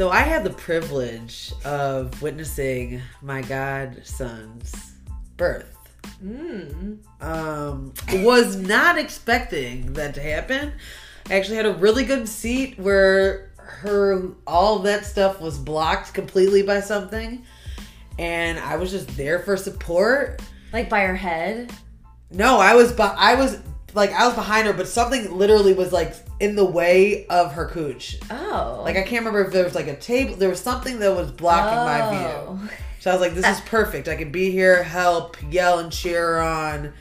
So I had the privilege of witnessing my godson's birth. Mm. Um, was not expecting that to happen. I actually had a really good seat where her all that stuff was blocked completely by something, and I was just there for support. Like by her head. No, I was, but I was like I was behind her, but something literally was like in the way of her cooch. Oh. Like I can't remember if there was like a table, there was something that was blocking my view. Oh. So I was like, this is perfect. I can be here, help, yell and cheer on,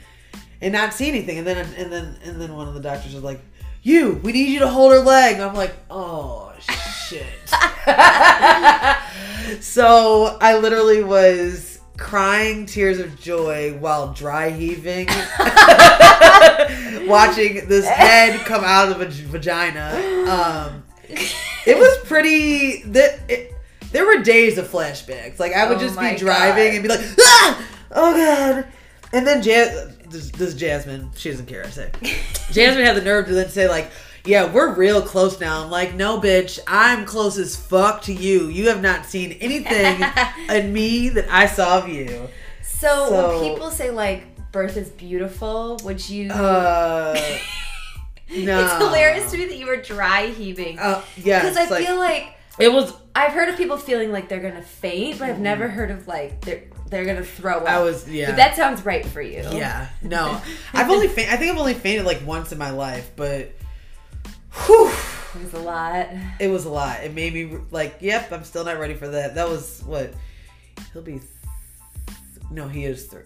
and not see anything. And then and then and then one of the doctors was like, "You, we need you to hold her leg." And I'm like, "Oh shit." so I literally was crying tears of joy while dry heaving, watching this head come out of a vagina. Um, it was pretty. The, it, there were days of flashbacks. Like I would Oh just be driving God. and be like, ah! "Oh god!" And then Jas- this, this Jasmine, she doesn't care. I say, Jasmine had the nerve to then say like, "Yeah, we're real close now." I'm like, "No, bitch, I'm close as fuck to you. You have not seen anything in me that I saw of you." So, So- when people say like birth is beautiful, would you Uh, no, It's hilarious to me that you were dry heaving. Uh, yeah, Because I like- feel like it was. I've heard of people feeling like they're gonna faint, but I've never heard of like they're they're gonna throw up. I was yeah. But that sounds right for you. Yeah, no, I've only faint, I think I've only fainted like once in my life, but whew, It was a lot. it was a lot. It made me like, yep, I'm still not ready for that. That was what he'll be. Th- no, he is three.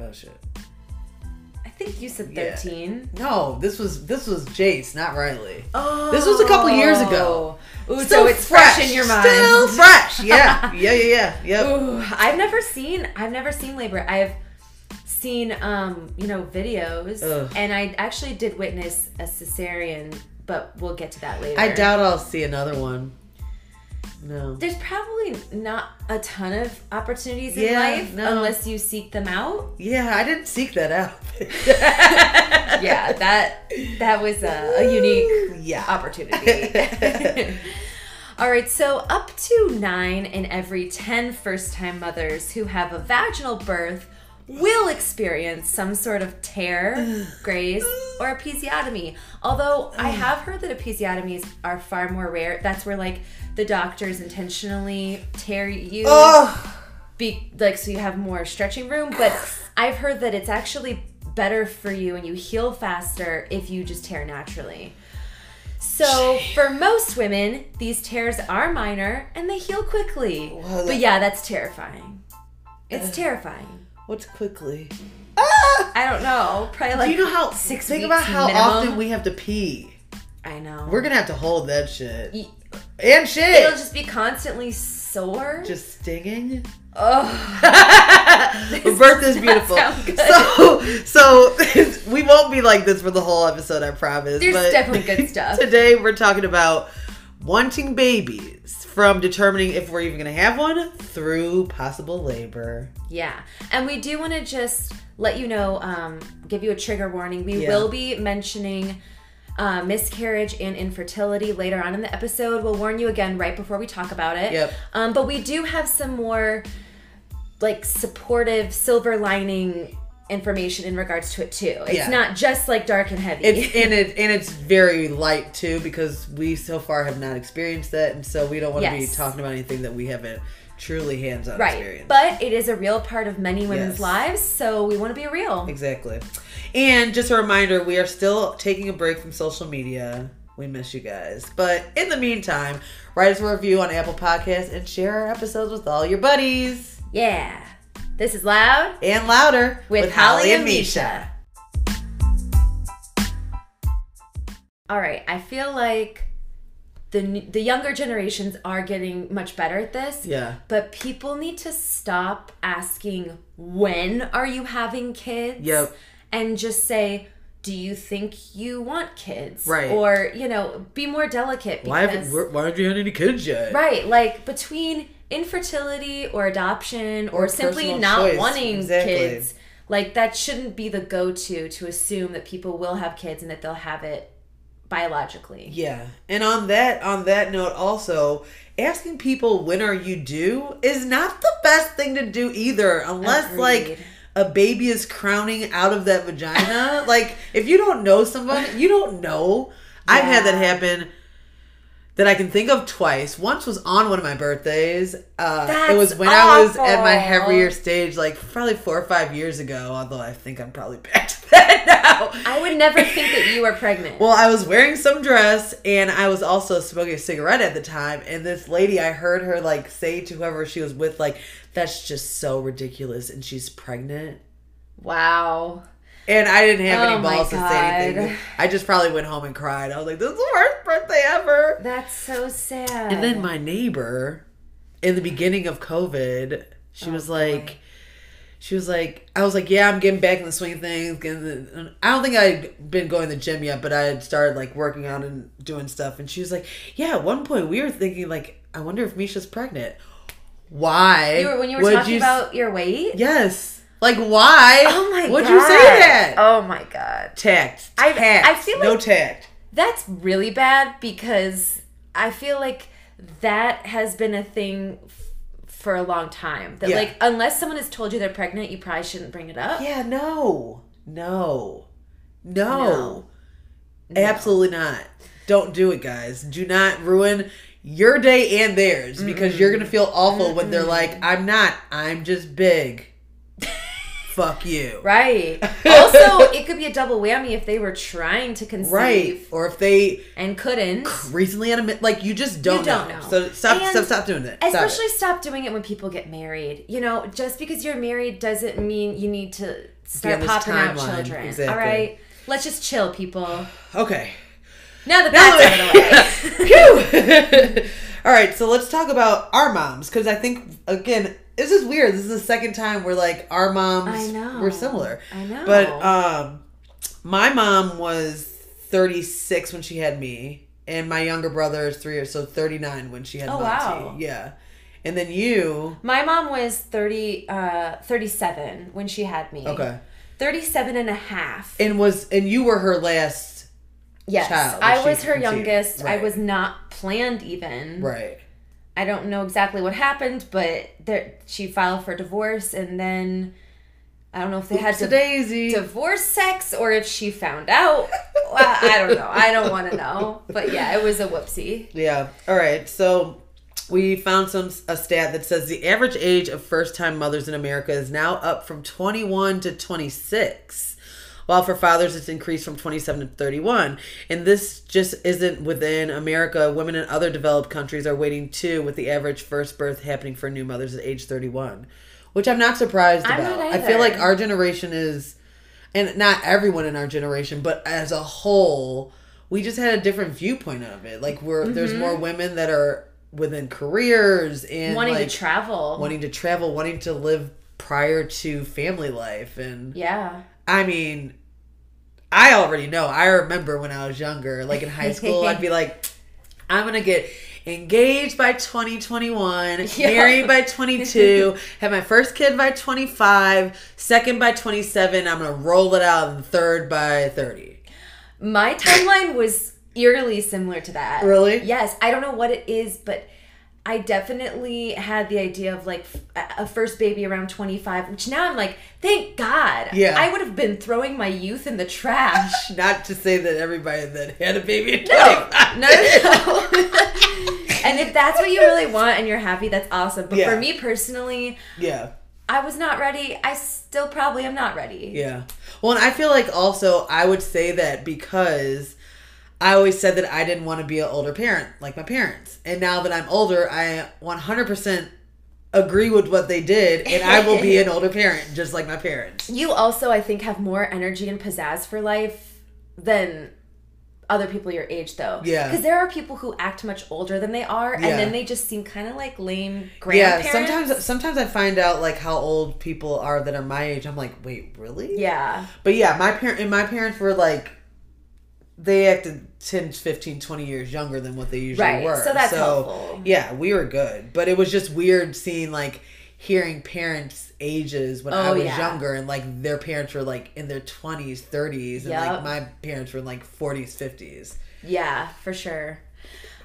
Oh shit. I think you said Yeah. thirteen. No, this was this was Jace, not Riley. Oh, This was a couple years ago. Ooh, so it's fresh in your mind. Still fresh. Yeah, yeah, yeah, yeah. Yep. Ooh, I've never seen I've never seen labor. I've seen um, you know, videos Ugh. and I actually did witness a cesarean, but we'll get to that later. I doubt I'll see another one. No. There's probably not a ton of opportunities in Yeah, life no. unless you seek them out. Yeah, I didn't seek that out. Yeah, that that was a, a unique yeah. opportunity. All right, so up to nine in every 10 first time mothers who have a vaginal birth will experience some sort of tear, graze, or episiotomy. Although I have heard that episiotomies are far more rare. That's where like the doctors intentionally tear you Oh, be like so you have more stretching room but i've heard that it's actually better for you and you heal faster if you just tear naturally. So for most women these tears are minor and they heal quickly. But yeah that's terrifying. It's terrifying. What's quickly? i don't know. Probably like Do you know how? six think about how minimum. often we have to pee. i know. We're gonna have to hold that shit. Y- and shit. it'll just be constantly sore just stinging. oh Birth is beautiful. So, so we won't be like this for the whole episode. I promise. There's but definitely good stuff. Today we're talking about wanting babies from determining if we're even gonna have one through possible labor. Yeah. And we do want to just let you know, um, give you a trigger warning. We Yeah. will be mentioning uh, miscarriage and infertility later on in the episode. We'll warn you again right before we talk about it. Yep. Um, but we do have some more like supportive silver lining information in regards to it too. It's Yeah. not just like dark and heavy. It's and it and it's very light too because we so far have not experienced that, and so we don't want to be talking about anything that we haven't truly hands-on right. experienced. But it is a real part of many women's Yes. lives, so we want to be real. Exactly. And just a reminder, we are still taking a break from social media. We miss you guys. But in the meantime, write us a review on Apple Podcasts and share our episodes with all your buddies. Yeah. This is loud. And louder with, Holly and Misha. All right, I feel like the the younger generations are getting much better at this. Yeah. But people need to stop asking when are you having kids? Yep. And just say, do you think you want kids? Right. Or, you know, be more delicate because Why haven't why haven't you had any kids yet? Right, like between infertility or adoption or, Or simply not choice, wanting exactly. kids, like that shouldn't be the go to to assume that people will have kids and that they'll have it biologically. Yeah. And on that on that note also, asking people when are you due is not the best thing to do either unless like a baby is crowning out of that vagina. like if you don't know someone, you don't know. I've had that happen that I can think of twice. Once was on one of my birthdays. Uh, it was when I was at my heavier stage, like probably four or five years ago. Although I think I'm probably back to that now. I would never think that you were pregnant. Well, I was wearing some dress and I was also smoking a cigarette at the time. And this lady, I heard her like say to whoever she was with, like, that's just so ridiculous. And she's pregnant. wow. And I didn't have Oh any balls to say anything. I just probably went home and cried. I was like, this is the worst birthday ever. That's so sad. And then my neighbor, in the beginning of COVID, she Oh, was like, she was like, I was like, yeah, I'm getting back in the swing of things. The, I don't think I'd been going to the gym yet, but I had started like working out and doing stuff. And she was like, yeah, at one point we were thinking like, I wonder if Misha's pregnant. Why? you were, when you were talking you- about your weight? yes, like why? Oh my Would god. Would you say that? Oh my god. Tact. I- tact. I feel like no tact. That's really bad because I feel like that has been a thing for a long time. That Yeah. like unless someone has told you they're pregnant, you probably shouldn't bring it up. Yeah, no, no, no, No. No. absolutely not. Don't do it, guys. Do not ruin your day and theirs because you're gonna feel awful when they're like, "I'm not. I'm just big." Fuck you. Right. also, it could be a double whammy if they were trying to conceive Right. Or if they and couldn't. recently had a mi- like, you just don't, don't know. know. So stop, And stop, stop doing it. Stop it. Especially stop doing it when people get married. You know, just because you're married doesn't mean you need to start popping out children. Exactly. All right? Let's just chill, people. Okay. Now that that's out of the way. All right, so let's talk about our moms because I think again this is weird. This is the second time we're like our moms I know. were similar. I know. But um, my mom was 36 when she had me, and my younger brother is three years, so 39 when she had Oh, Monty. wow. Yeah, and then you. My mom was 30, uh, 37 when she had me. Okay. 37 and a half. And was and you were her last Yes. child I was her conceived. youngest. I was not planned even. right. I don't know exactly what happened, but there, she filed for divorce and then I don't know if they had to daisy. divorce sex or if she found out. Well, I don't know. I don't want to know. But yeah, it was a whoopsie. Yeah. All right. So we found some a stat that says the average age of first-time mothers in America is now up from 21 to 26. While for fathers, it's increased from 27 to 31. And this just isn't within America. Women in other developed countries are waiting too, with the average first birth happening for new mothers at age 31, which I'm not surprised I'm about. not I feel like our generation is, and not everyone in our generation, but as a whole, we just had a different viewpoint of it. Like we're there's more women that are within careers and Mm-hmm. Wanting like, to travel. wanting to travel, wanting to live prior to family life, and yeah. I mean, I already know. I remember when I was younger, like in high school, I'd be like, I'm gonna get engaged by 2021, Yeah. married by 22, have my first kid by 25, second by 27. I'm gonna roll it out, and third by 30. My timeline was eerily similar to that. Really? Yes. I don't know what it is, but I definitely had the idea of like f- a first baby around 25, which now I'm like, thank God. Yeah. I would have been throwing my youth in the trash. Not to say that everybody that had a baby at No, 25. no, no. and if that's what you really want and you're happy, that's awesome. But Yeah. for me personally, Yeah. I was not ready. I still probably am not ready. Yeah. Well, and I feel like also I would say that because I always said that I didn't want to be an older parent like my parents. And now that I'm older, I 100% agree with what they did and I will be an older parent just like my parents. You also, I think, have more energy and pizzazz for life than other people your age, though. Yeah. Because there are people who act much older than they are, and Yeah. then they just seem kind of like lame grandparents. Yeah, sometimes sometimes I find out like how old people are that are my age. I'm like, "Wait, really?" Yeah. But yeah, my parent and my parents were like they acted 10, 15, 20 years younger than what they usually Right, were. so that's helpful. Yeah, we were good. But it was just weird seeing like hearing parents' ages when I Oh, was yeah. younger, and like their parents were like in their twenties, thirties, and like my parents were in like forties, fifties. Yeah, for sure.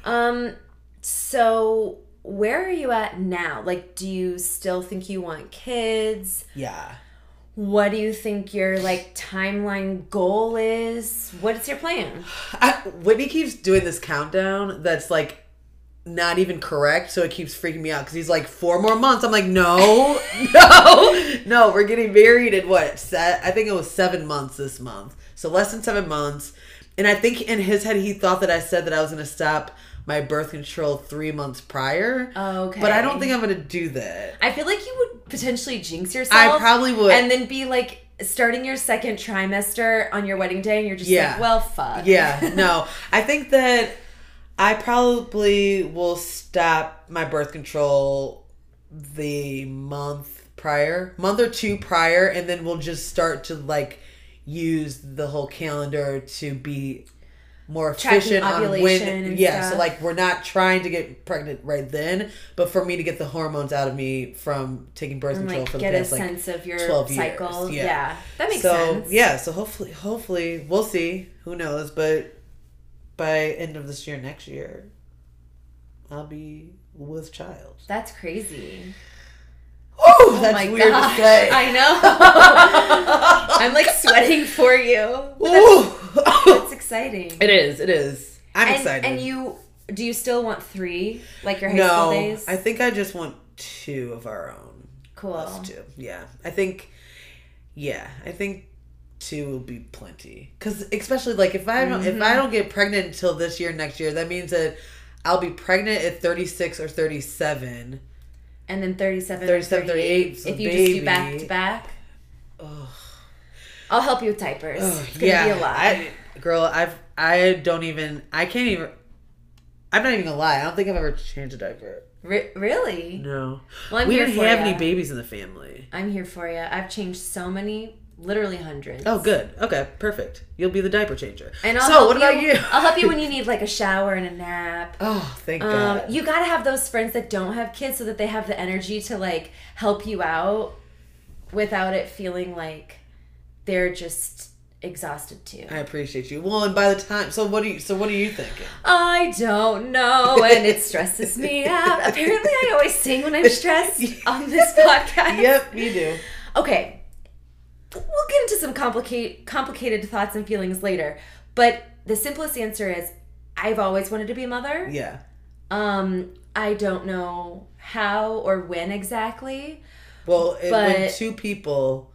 Um, so where are you at now? Like, do you still think you want kids? Yeah. What do you think your like timeline goal is? What's your plan? I, Whitney keeps doing this countdown that's like not even correct, so it keeps freaking me out because he's like four more months. I'm like, no, no, no. We're getting married in what? Set? I think it was seven months this month, so less than seven months. And I think in his head he thought that I said that I was going to stop my birth control three months prior. Okay. But I don't think I'm going to do that. I feel like you would potentially jinx yourself. I probably would. And then be like starting your second trimester on your wedding day, and you're just Yeah. like, well, fuck. Yeah, no. I think that I probably will stop my birth control the month prior, month or two prior, and then we'll just start to like use the whole calendar to be more efficient on when yeah so like we're not trying to get pregnant right then but for me to get the hormones out of me from taking birth And control like for the a past like sense of your 12 years, cycle. yeah. Yeah. that makes so sense. yeah so hopefully hopefully we'll see who knows but by end of this year next year i'll be with child That's crazy. Oh that's my weird gosh, to say I know. I'm like sweating for you. That's, that's exciting. it is it is i'm and, excited And you do you still want three like your high school days? i think i just want two of our own cool. us two yeah i think yeah i think two will be plenty because especially like if i don't if Mm-hmm. i don't get pregnant until this year next year that means that i'll be pregnant at 36 or 37 And then 37, 37, 38. 38, so if you just do back to back. Ugh. I'll help you with diapers. Ugh, it's gonna be a lot. I, girl i've i don't even i can't even i'm not even gonna lie i don't think i've ever changed a diaper Re- really? no Well, I'm we didn't for have ya. any babies in the family I'm here for you. I've changed so many, literally hundreds. oh good okay perfect you'll be the diaper changer And I'll so what about you I'll help you when you need like a shower and a nap. oh thank Um, god you gotta have those friends that don't have kids so that they have the energy to like help you out without it feeling like they're just exhausted too. I appreciate you. Well, and by the time, so what do you? So what are you thinking? I don't know, and it stresses me out. Apparently, I always sing when I'm stressed on this podcast. Yep, you do. Okay, we'll get into some complicate complicated thoughts and feelings later, but the simplest answer is I've always wanted to be a mother. Yeah. Um, I don't know how or when exactly. Well, it, when two people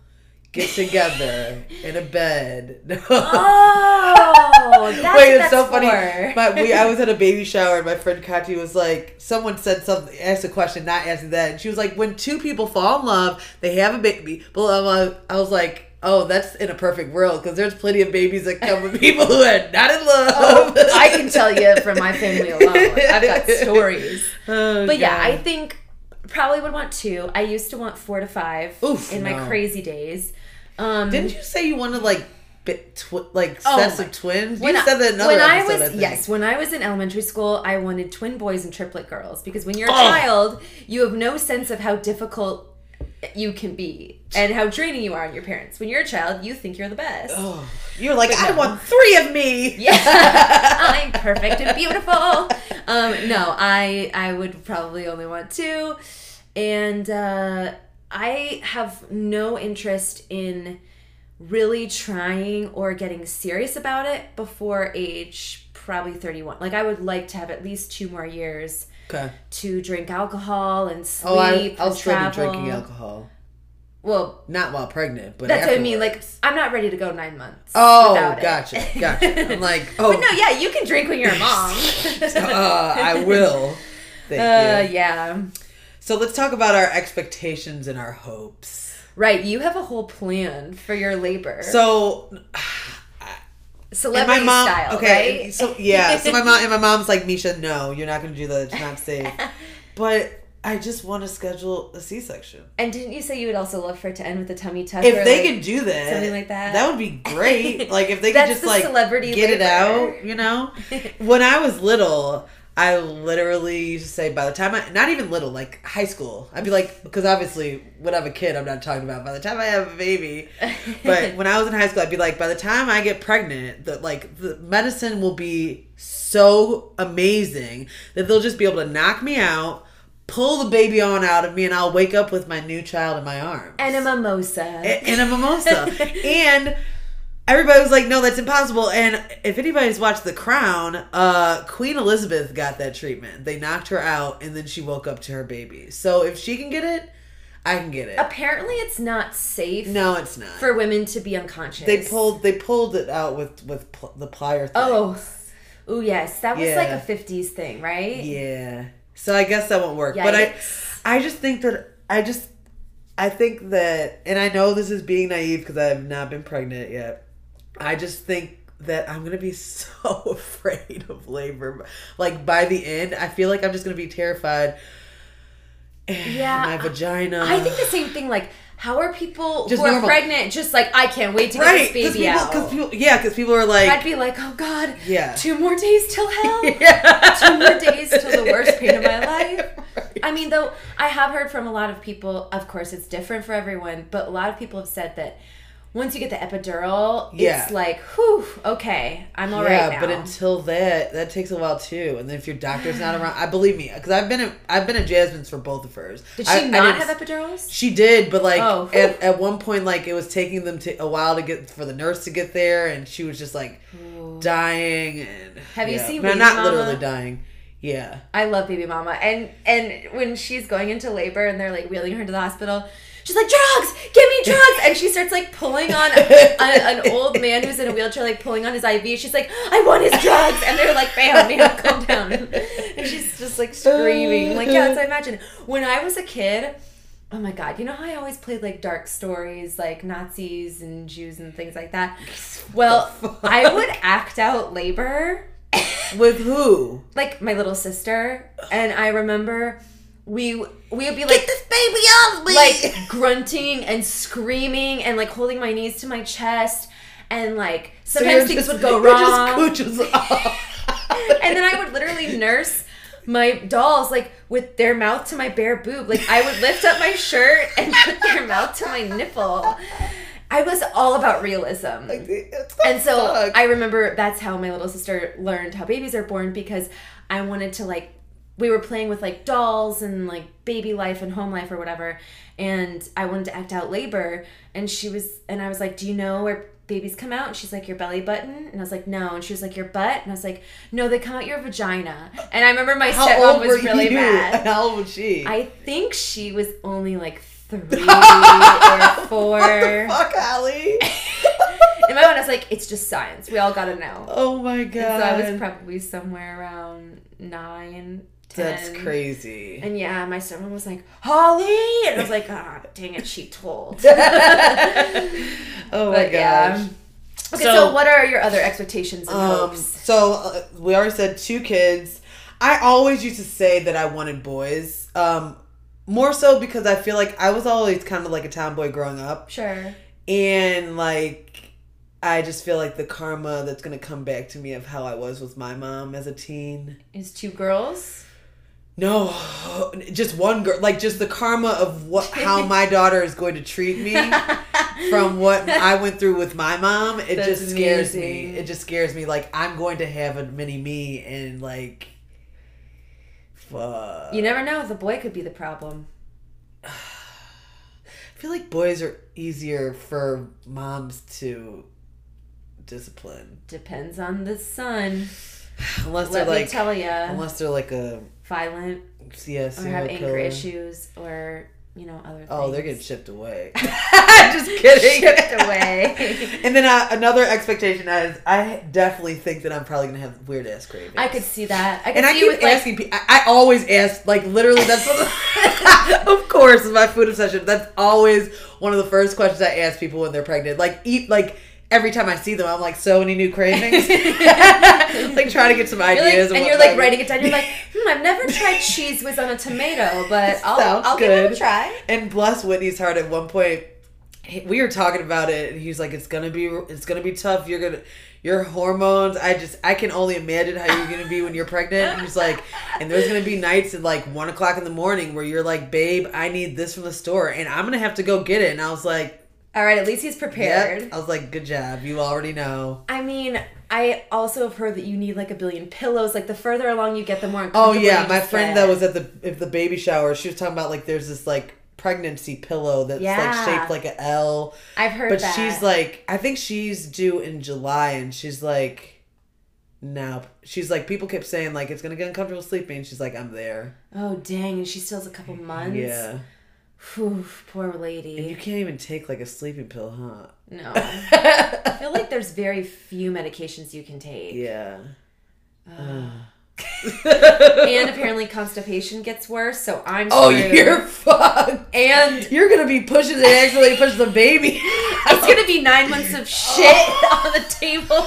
get together in a bed. Oh, that's Wait, it's so that's funny. for. My, we, I was at a baby shower and my friend Kati was like, someone said something, asked a question, not asking that. And she was like, when two people fall in love, they have a baby. But um, I was like, oh, that's in a perfect world because there's plenty of babies that come with people who are not in love. Oh, I can tell you from my family alone. I've got stories. Oh, But yeah, I think probably would want two. I used to want four to five Oof, in my no. crazy days. Um, Didn't you say you wanted like bit tw- like Oh sets of twins? when you I- said that another when I episode, was think. yes, when I was in elementary school, I wanted twin boys and triplet girls because when you're a Oh. child, you have no sense of how difficult you can be and how draining you are on your parents. When you're a child, you think you're the best. Oh, you're like, I want three of me. Yeah, I'm perfect and beautiful. Um, no, I I would probably only want two, and uh, I have no interest in really trying or getting serious about it before age probably 31. Like I would like to have at least two more years Okay. to drink alcohol and sleep. Oh, I, I'll still be drinking alcohol. Well, Not while pregnant, but that's what I mean. Like. I'm not ready to go nine months. Oh, without it. gotcha, gotcha. I'm like, oh, But no, yeah, you can drink when you're a mom. uh, I will. Thank Uh, you. yeah. So let's talk about our expectations and our hopes. Right, you have a whole plan for your labor. So, and celebrity my mom, style, okay, right? so yeah, so my mom and my mom's like, Misha, no, you're not going to do that. It's not safe. but I just want to schedule a C-section. and didn't you say you would also love for it to end with a tummy tuck? If or, they like- could do that, something like that. that would be great. like if they could just the like celebrity get it out, you know. when I was little, I literally used to say by the time I not even little like high school. I'd be like because obviously when I have a kid I'm not talking about by the time I have a baby. But when I was in high school I'd be like by the time I get pregnant that like the medicine will be so amazing that they'll just be able to knock me out pull the baby on out of me and I'll wake up with my new child in my arms. And a mimosa. and a mimosa. And everybody was like no that's impossible. And if anybody's watched the crown uh queen elizabeth got that treatment. They knocked her out and then she woke up to her baby. So if she can get it i can get it. Apparently, it's not safe no it's not. for women to be unconscious. they pulled they pulled it out with with pl- the plier thing. Oh, oh yes, that was Yeah. like a '50s thing, right? yeah. So i guess that won't work. But i i just think that i just i think that and i know this is being naive because i have not been pregnant yet I just think that I'm gonna be so afraid of labor. Like by the end, I feel like I'm just gonna be terrified. Yeah, my vagina. I think the same thing. Like, how are people Just who are pregnant just like I can't wait to right get this baby people, out? Cause people, yeah, because people are like, I'd be like, oh god, Yeah. two more days till hell. yeah. two more days till the worst pain of my life. I mean, though, I have heard from a lot of people, of course, it's different for everyone, but a lot of people have said that once you get the epidural, Yeah. it's like, whew, okay, I'm all right yeah, now. but until that, that takes a while too. And then if your doctor's not around, I believe me, because I've been at, I've been at Jasmine's for both of hers. Did she I- I not didn't- have epidurals? She did, but like Oh, at, at one point, like it was taking them to a while to get for the nurse to get there, and she was just like dying. And Have you yeah. seen No, not Mama? literally dying. Yeah, I love baby mama. And and when she's going into labor and they're like wheeling her to the hospital, she's like, drugs, give me drugs. And she starts like pulling on a, an old man who's in a wheelchair, like pulling on his IV. She's like, I want his drugs. And they're like, bam, man, calm down. And she's just like screaming. Like, yeah, so I imagine when I was a kid, oh my God, you know how I always played like dark stories, like Nazis and Jews and things like that? Well, I would act out labor with who? like my little sister, and I remember we we would be like this baby off me! like grunting and screaming and like holding my knees to my chest and like sometimes you're things just- would go wrong. Just and then I would literally nurse my dolls like with their mouth to my bare boob. Like I would lift up my shirt and put their mouth to my nipple. I was all about realism. And so Fuck. I remember that's how my little sister learned how babies are born because I wanted to like we were playing with like dolls and like baby life and home life or whatever and I wanted to act out labor and she was and I was like do you know where babies come out? And she's like your belly button? And I was like no. And she was like your butt? And I was like no they come out your vagina. And I remember my How stepmom was really you? mad. How old was she? I think she was only like three or four. Fuck, Allie. in my mind I was like it's just science. We all gotta know. Oh my god. and so I was probably somewhere around nine, ten. That's crazy. And yeah, my stepmom was like, Holly! And I was like, ah, dang it, she told. oh my But gosh. yeah. Okay, so, So- what are your other expectations and Um, hopes? so uh, we already said two kids. I always used to say that I wanted boys. Um, more so because I feel like I was always kind of like a tomboy growing up, Sure. and like I just feel like the karma that's gonna come back to me of how I was with my mom as a teen. Is two girls? No, just one girl. Like just the karma of what how my daughter is going to treat me from what I went through with my mom. It That's just scares amazing. me. It just scares me. Like I'm going to have a mini me and like, fuck. You never know, the boy could be the problem. I feel like boys are easier for moms to discipline, Depends on the son. unless Let they're like tell you. unless they're like a Violent yeah or have anger killer. issues or, you know, other things. Oh, they're getting shipped away. just kidding. shipped away. And then uh, another expectation is I definitely think that I'm probably gonna have weird ass cravings. I could see that. I could and I keep with like asking people. I, I always ask, like literally. That's what, of course, my food obsession. That's always one of the first questions I ask people when they're pregnant. Like eat like every time I see them, I'm like, so any new cravings? like trying to get some You're like- ideas. and you're like writing it down. You're like, hmm, I've never tried Cheez Whiz on a tomato, but I'll, I'll give it a try. And bless Whitney's heart. At one point, we were talking about it, and he was like, "It's gonna be, it's gonna be tough. You're gonna, your hormones. I just I can only imagine how you're gonna be when you're pregnant. And he's like, and there's gonna be nights at like one o'clock in the morning where you're like, babe, I need this from the store, and I'm gonna have to go get it. And I was like, All right, at least he's prepared. yep. I was like, good job. You already know. I mean, I also have heard that you need like a billion pillows. Like the further along you get, the more Oh yeah, my friend get. that was at the if the baby shower, she was talking about like there's this like pregnancy pillow that's Yeah. like shaped like an L. I've heard that. But that. she's like, I think she's due in July, and she's like, no. She's like, people kept saying like it's gonna get uncomfortable sleeping. She's like, I'm there. oh dang, and she still has a couple months. Yeah, Whew, poor lady. and you can't even take like a sleeping pill, huh? No, I feel like there's very few medications you can take, Yeah. and apparently constipation gets worse. So I'm. Oh, screwed. you're fucked. and You're gonna be pushing it actually push the baby. it's gonna be nine months of shit on the table.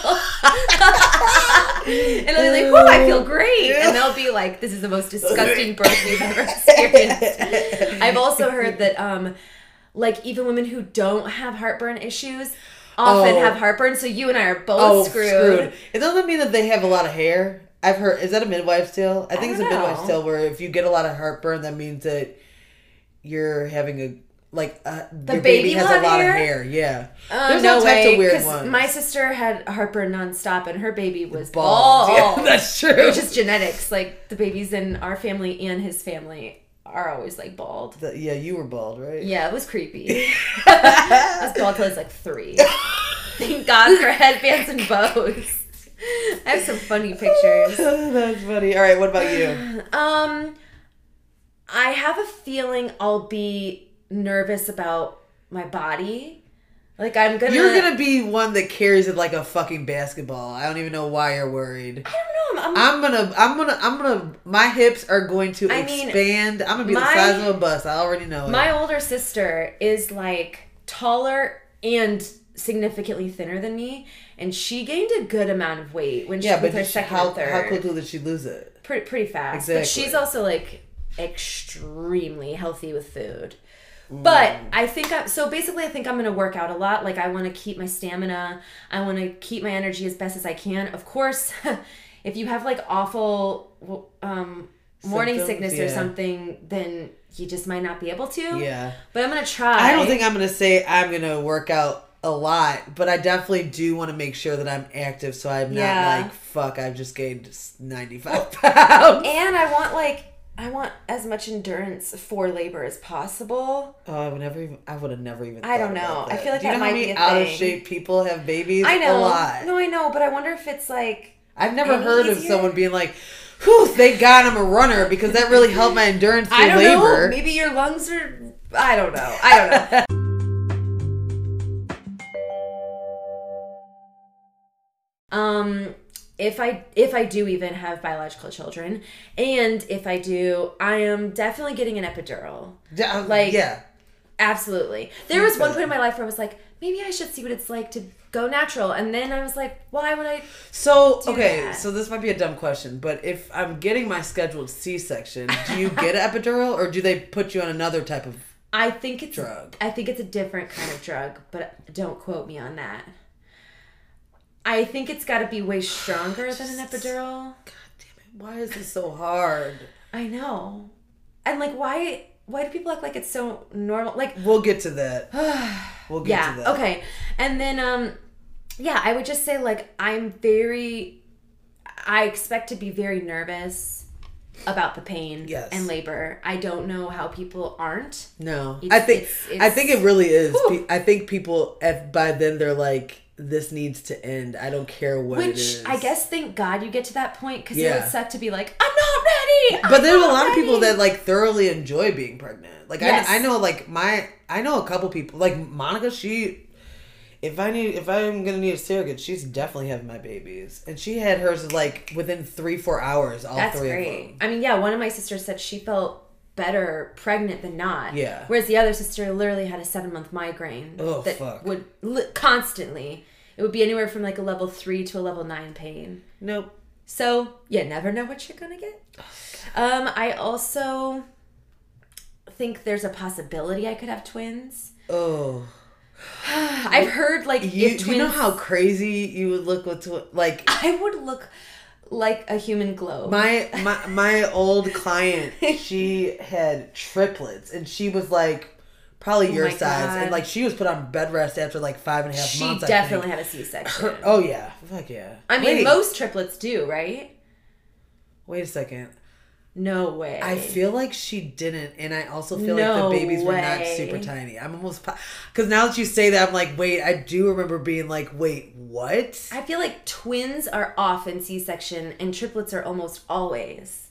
and I'll be like, "Whoa, I feel great," and they'll be like, "This is the most disgusting birth we've ever experienced." I've also heard that, um, like even women who don't have heartburn issues often Oh. have heartburn. So you and I are both oh, screwed. screwed. It doesn't mean that they have a lot of hair. I've heard. Is that a midwife's tale? I think it's a don't midwife's tale where if you get a lot of heartburn, that means that you're having a like uh, the baby, baby has a lot hair? of hair. Yeah, Uh, there's no all way, of weird ones. my sister had heartburn nonstop, and her baby was Bald. bald. Yeah, that's true. Which just genetics. Like the babies in our family and his family are always like bald. The- yeah, you were bald, right? Yeah, it was creepy. I was bald till I was like three. Thank God for headbands and bows. I have some funny pictures. that's funny. All right, what about you? Um, I have a feeling I'll be nervous about my body. Like I'm gonna. You're gonna be one that carries it like a fucking basketball. I don't even know why you're worried. I don't know. I'm, I'm I'm gonna, I'm gonna, I'm gonna. My hips are going to I mean, expand. I'm gonna be the size of a bus. I already know it. My older sister is like taller and significantly thinner than me, and she gained a good amount of weight when she yeah, with but her she- second how and third. how quickly did she lose it? pretty pretty fast. But she's also like extremely healthy with food. But I think I so basically I think I'm gonna work out a lot. Like I want to keep my stamina. I want to keep my energy as best as I can. Of course, if you have like awful um, morning Symptoms? sickness or something, then you just might not be able to. Yeah. But I'm gonna try. I don't think I'm gonna say I'm gonna work out a lot, but I definitely do want to make sure that I'm active, so I'm not Yeah. like fuck. I've just gained 95 pounds. And I want like I want as much endurance for labor as possible. Oh, I would never even. I would have never even. I don't know. I feel like Do you that know how might many be out of shape people have babies? I know. a lot. No, I know, but I wonder if it's like I've never heard of someone being like, "Whew, thank God I'm a runner," because that really helped my endurance through I don't labor. know. Maybe your lungs are. I don't know. I don't know. um, if I if I do even have biological children, and if I do, I am definitely getting an epidural. Yeah, like- yeah, Absolutely. There was one point in my life where I was like, maybe I should see what it's like to go natural, and then I was like, why would I? So okay, that. so this might be a dumb question, but if I'm getting my scheduled C-section, do you get an epidural or do they put you on another type of? I think it's Drug. I think it's a different kind of drug, but don't quote me on that. I think it's got to be way stronger than an epidural. God damn it! Why is this so hard? I know, and like, why? Why do people act like it's so normal? Like, We'll get to that. We'll get yeah, to that. okay, and then um, yeah, I would just say like I'm very, I expect to be very nervous about the pain Yes. and labor. I don't know how people aren't. No, It's- I think it's- I think it really is. Whew. I think people at by then they're like, "This needs to end. I don't care what it Which. I guess, thank God you get to that point because it Yeah. would suck to be like, I'm not ready. But I'm there's a lot of people that like thoroughly enjoy being pregnant. Like Yes. I, I know like my I know a couple people like Monica. She, if I need if I'm gonna need a surrogate, she's definitely having my babies, and she had hers like within three four hours. All That's three of great. them. I mean, yeah, one of my sisters said she felt better pregnant than not. Yeah. Whereas the other sister literally had a seven month migraine Oh, that fuck. would li- constantly. It would be anywhere from like a level three to a level nine pain. Nope. So you never know what you're gonna get. Um, I also think there's a possibility I could have twins. Oh, I've heard like You, if twins, you know how crazy you would look with twi- like I would look like a human globe. my my my old client? She had triplets, and she was like probably oh your Oh my size, God. and like she was put on bed rest after like five and a half she months. I definitely had a C-section. Oh yeah, fuck yeah. I mean, Wait, most triplets do, right? Wait a second. No way. I feel like she didn't, and I also feel like the babies were not super tiny. I'm almost because now that you say that, I'm like, wait, I do remember being like, wait, what? I feel like twins are often C-section and triplets are almost always.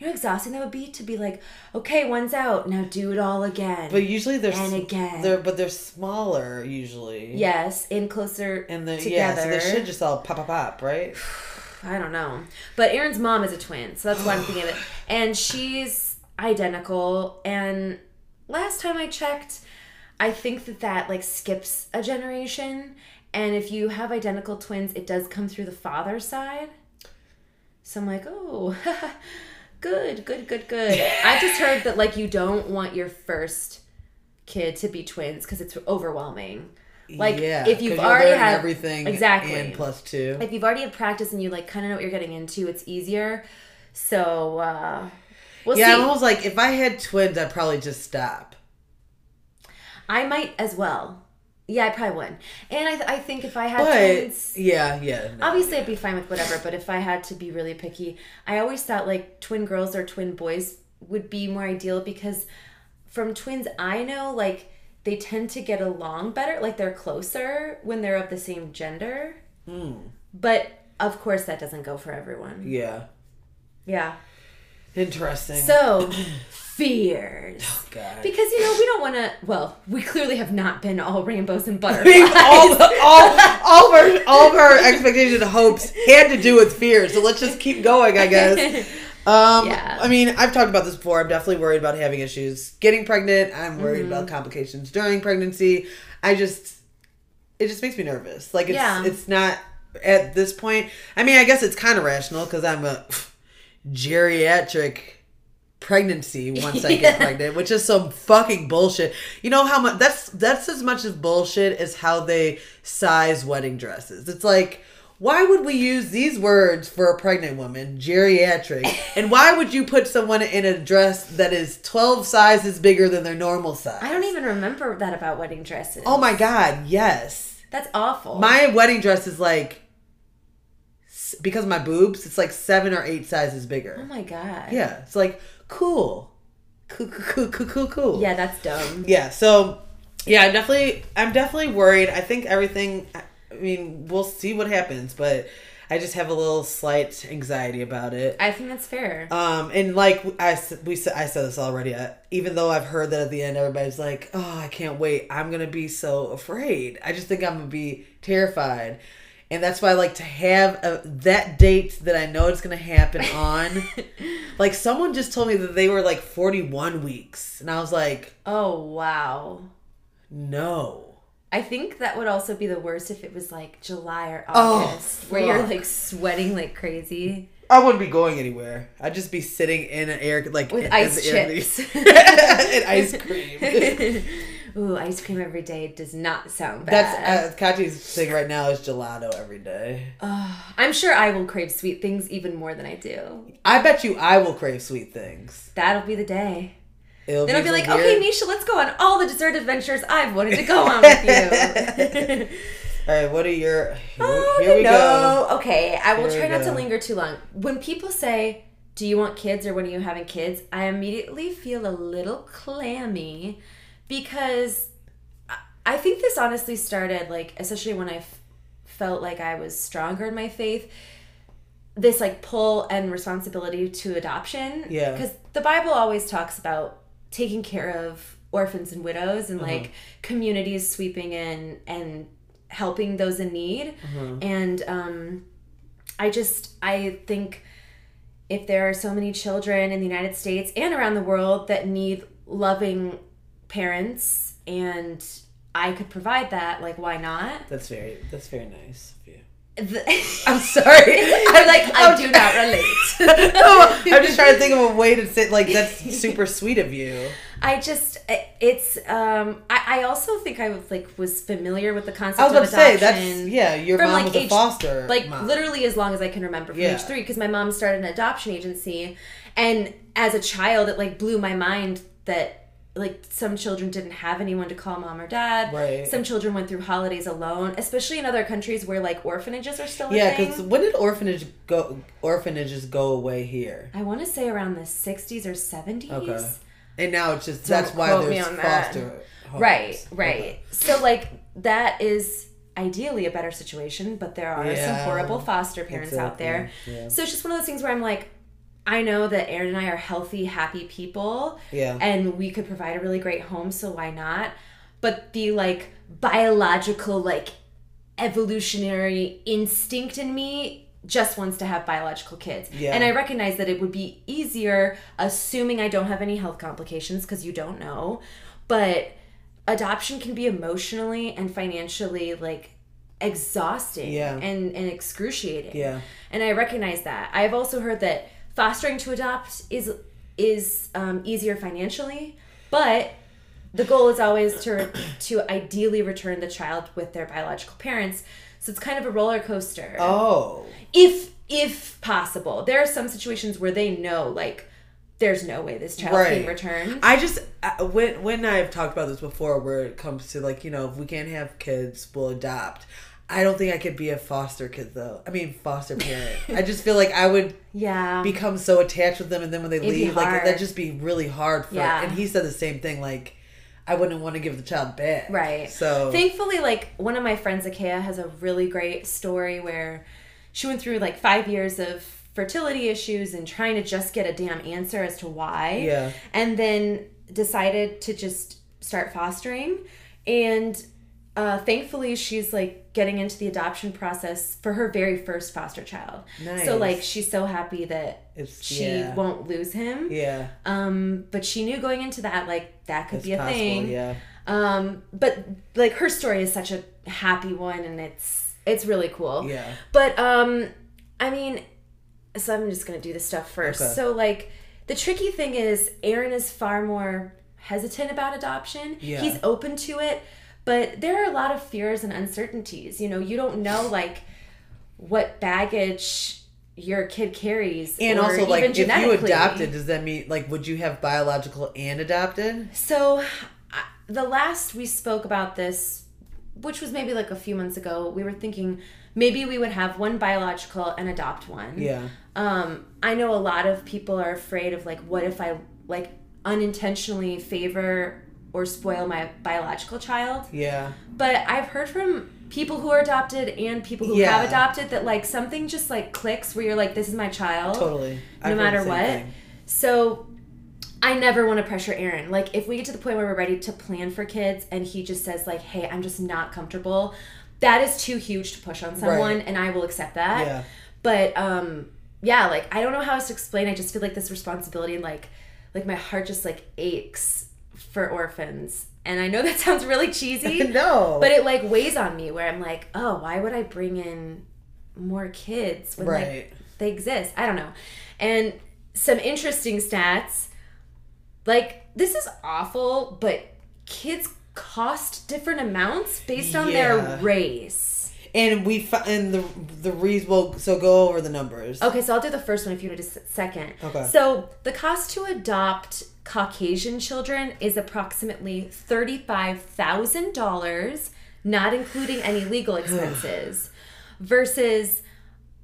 You know how exhausting that would be to be like, okay, one's out, now do it all again. But usually they're And again. they're but they're smaller usually. yes, in closer and the together. yeah, so they should just all pop pop pop, right? I don't know. But Aaron's mom is a twin, so that's why I'm thinking of it. And she's identical. And last time I checked, I think that that like skips a generation. And if you have identical twins, it does come through the father's side. So I'm like, oh, good, good, good, good. I just heard that like you don't want your first kid to be twins because it's overwhelming. Like yeah, if you've already had everything exactly and plus two. if you've already had practice and you like kind of know what you're getting into, it's easier. So uh we'll yeah, I'm almost like if I had twins, I'd probably just stop. I might as well. Yeah, I probably wouldn't. And I, th- I think if I had But twins, yeah, yeah, no. obviously I'd be fine with whatever. But if I had to be really picky, I always thought like twin girls or twin boys would be more ideal because from twins I know like they tend to get along better, like they're closer when they're of the same gender. Hmm. But of course that doesn't go for everyone. yeah, Yeah. interesting. So, fears. God. Because, you know, we don't want to, well, we clearly have not been all rainbows and butterflies. all, all, all of our all of our expectations and hopes had to do with fear. So let's just keep going, I guess. Um, Yeah. I mean, I've talked about this before. I'm definitely worried about having issues getting pregnant. I'm worried Mm-hmm. about complications during pregnancy. I just, it just makes me nervous. Like it's, Yeah. it's not at this point. I mean, I guess it's kind of rational because I'm a geriatric pregnancy once I Yeah. get pregnant, which is some fucking bullshit. You know how much that's that's as much as bullshit as how they size wedding dresses. It's like why would we use these words for a pregnant woman, geriatric? And why would you put someone in a dress that is 12 sizes bigger than their normal size? I don't even remember that about wedding dresses. Oh my god, yes. That's awful. My wedding dress is like because of my boobs, it's like 7 or 8 sizes bigger. oh my God. Yeah, it's like cool. Cool cool cool cool cool. Yeah, that's dumb. yeah so yeah i'm definitely i'm definitely worried i think everything i mean we'll see what happens but i just have a little slight anxiety about it I think that's fair. um and like i we said i said this already uh, even though i've heard that at the end everybody's like oh i can't wait i'm gonna be so afraid i just think i'm gonna be terrified and that's why I like to have a, that date that I know it's gonna happen on. like someone just told me that they were like 41 weeks, and I was like, oh, wow. no. I think that would also be the worst if it was like July or Oh, August, where you're like sweating like crazy I wouldn't be going anywhere. I'd just be sitting in an air like with in- ice chips and ice cream. Ooh, ice cream every day does not sound bad. That's uh, thing right now is gelato every day. I'm sure I will crave sweet things even more than I do. I bet you I will crave sweet things. That'll be the day. It'll Then I'll be like, weird- okay, Misha, let's go on all the dessert adventures I've wanted to go on with you. All right, what are your? Here, oh, here we no. go. Okay, I will Here try not to linger too long. When people say, do you want kids or when are you having kids? I immediately feel a little clammy because I- think this honestly started, like, especially when I f- felt like I was stronger in my faith this like pull and responsibility to adoption. Yeah. Because the Bible always talks about taking care of orphans and widows and Uh-huh. like communities sweeping in and helping those in need. Uh-huh. And um, I just, I think if there are so many children in the United States and around the world that need loving parents and I could provide that, like, why not? That's very. That's very nice of you. The- I'm sorry. I'm like, I do not relate. no, I'm just trying to think of a way to say like that's super sweet of you. I just it's um I, I also think I was like was familiar with the concept I was about of to say that's yeah. Your from, mom like, was a age- foster, like mom. literally as long as I can remember from Yeah. age three because my mom started an adoption agency and as a child it like blew my mind that like some children didn't have anyone to call mom or dad Right. some children went through holidays alone especially in other countries where like orphanages are still Yeah, because when did orphanage go? Orphanages go away here. I want to say around the 60s or 70s Okay. And now it's just Don't that's why there's foster. homes. Right, right. Okay. So like that is ideally a better situation, but there are some horrible foster parents out there. Yeah. So it's just one of those things where I'm like, I know that Aaron and I are healthy, happy people, Yeah. and we could provide a really great home, so why not? But the like biological, like evolutionary instinct in me just wants to have biological kids. Yeah. And I recognize that it would be easier, assuming I don't have any health complications, because you don't know. But adoption can be emotionally and financially like exhausting Yeah. and, and excruciating. Yeah. And I recognize that. I've also heard that fostering to adopt is is um, easier financially, but the goal is always to to ideally return the child with their biological parents. So it's kind of a roller coaster. Oh. If if possible, there are some situations where they know like there's no way this child Right. returned. I just when when I've talked about this before, where it comes to like you know if we can't have kids, we'll adopt. I don't think I could be a foster kid though. I mean foster parent. I just feel like I would yeah. become so attached with them, and then when they It'd leave, like that'd just be really hard for. Yeah. And he said the same thing. Like I wouldn't want to give the child back. Right. So Thankfully, like one of my friends, Akea, has a really great story where she went through like five years of fertility issues and trying to just get a damn answer as to why. Yeah. And then decided to just start fostering. And uh, thankfully, she's like getting into the adoption process for her very first foster child. Nice. So, like, she's so happy that It's- she yeah. won't lose him. yeah, Um, but she knew going into that, like, that could it's be a possible. thing. Yeah. Um, but like her story is such a happy one, and it's it's really cool. Yeah. But um, I mean, so I'm just gonna do this stuff first. Okay. So like, the tricky thing is, Aaron is far more hesitant about adoption. Yeah. He's open to it, but there are a lot of fears and uncertainties. You know, you don't know like what baggage your kid carries, And also, like, if you adopted, does that mean like would you have biological and adopted? So, the last we spoke about this, which was maybe like a few months ago, we were thinking maybe we would have one biological and adopt one. Yeah. Um, I know a lot of people are afraid of like, what if I like unintentionally favor or spoil my biological child? Yeah. But I've heard from people who are adopted and people who Yeah. have adopted that like something just like clicks where you're like, this is my child Totally. no I've matter what. thing. So I never want to pressure Aaron. Like if we get to the point where we're ready to plan for kids and he just says like, "Hey, I'm just not comfortable." That is too huge to push on someone Right. and I will accept that. Yeah. But um yeah, like I don't know how else to explain. I just feel like this responsibility and like like my heart just like aches for orphans. And I know that sounds really cheesy. no. But it like weighs on me where I'm like, oh, why would I bring in more kids when Right. like they exist? I don't know. And some interesting stats, like this is awful, but kids cost different amounts based on Yeah. their race. and we and the the reason well so go over the numbers. Okay, so I'll do the first one if you need a second. Okay. So the cost to adopt Caucasian children is approximately thirty-five thousand dollars, not including any legal expenses, versus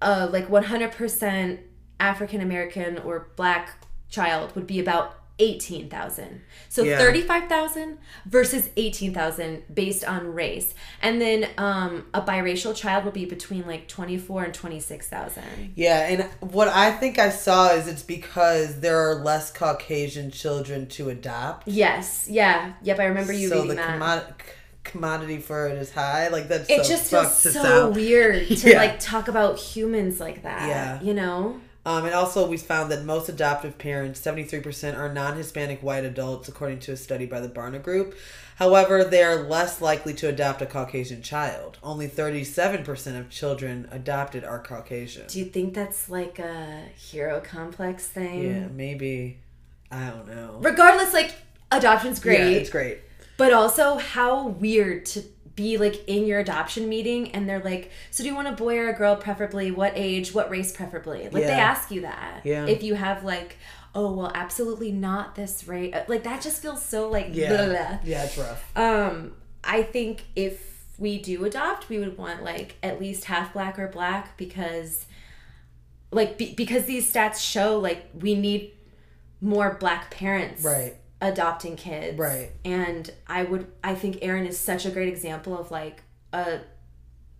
uh, like one hundred percent African American or Black child would be about eighteen thousand. So Yeah. thirty-five thousand versus eighteen thousand based on race, and then um, a biracial child will be between like twenty-four and twenty-six thousand. Yeah, and what I think I saw is it's because there are less Caucasian children to adopt. Yes. Yeah. Yep. I remember you so reading the that. commo- commodity for it is high. Like that's it so just feels so sound. weird to Yeah. like talk about humans like that. Yeah. You know. Um, and also, we found that most adoptive parents, 73%, are non Hispanic white adults, according to a study by the Barna Group. However, they are less likely to adopt a Caucasian child. Only 37% of children adopted are Caucasian. Do you think that's like a hero complex thing? Yeah, maybe. I don't know. Regardless, like adoption's great. Yeah, it's great. But also, how weird to be like in your adoption meeting and they're like, So, do you want a boy or a girl, preferably? What age? What race, preferably? Like, they ask you that. Yeah. If you have like, Oh, well, absolutely not this race. Like, that just feels so like, Yeah. blah, blah. Yeah, it's rough. Um, I think if we do adopt, we would want like at least half black or black because, like, be, because these stats show like we need more black parents Right. Adopting kids. Right. And I would, I think Aaron is such a great example of like a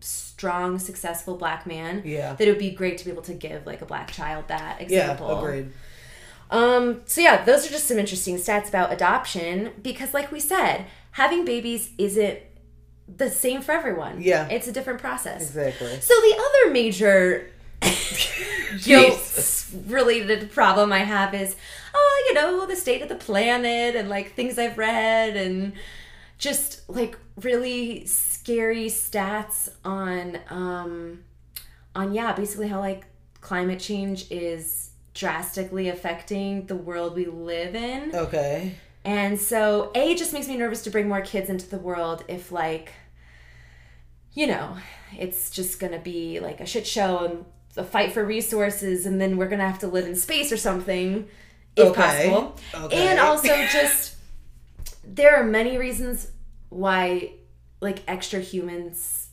strong, successful black man. Yeah. That it would be great to be able to give like a black child that example. Yeah, agreed. Um, so yeah, those are just some interesting stats about adoption because like we said, having babies isn't the same for everyone. Yeah. It's a different process. Exactly. So the other major guilt related problem I have is, oh, you know, the state of the planet and like things I've read and just like really scary stats on um on yeah, basically how like climate change is drastically affecting the world we live in. Okay. And so, A, just makes me nervous to bring more kids into the world if, like, you know, it's just gonna be like a shit show and a fight for resources, and then we're gonna have to live in space or something, if Okay. possible. Okay. And also, just there are many reasons why, like, extra humans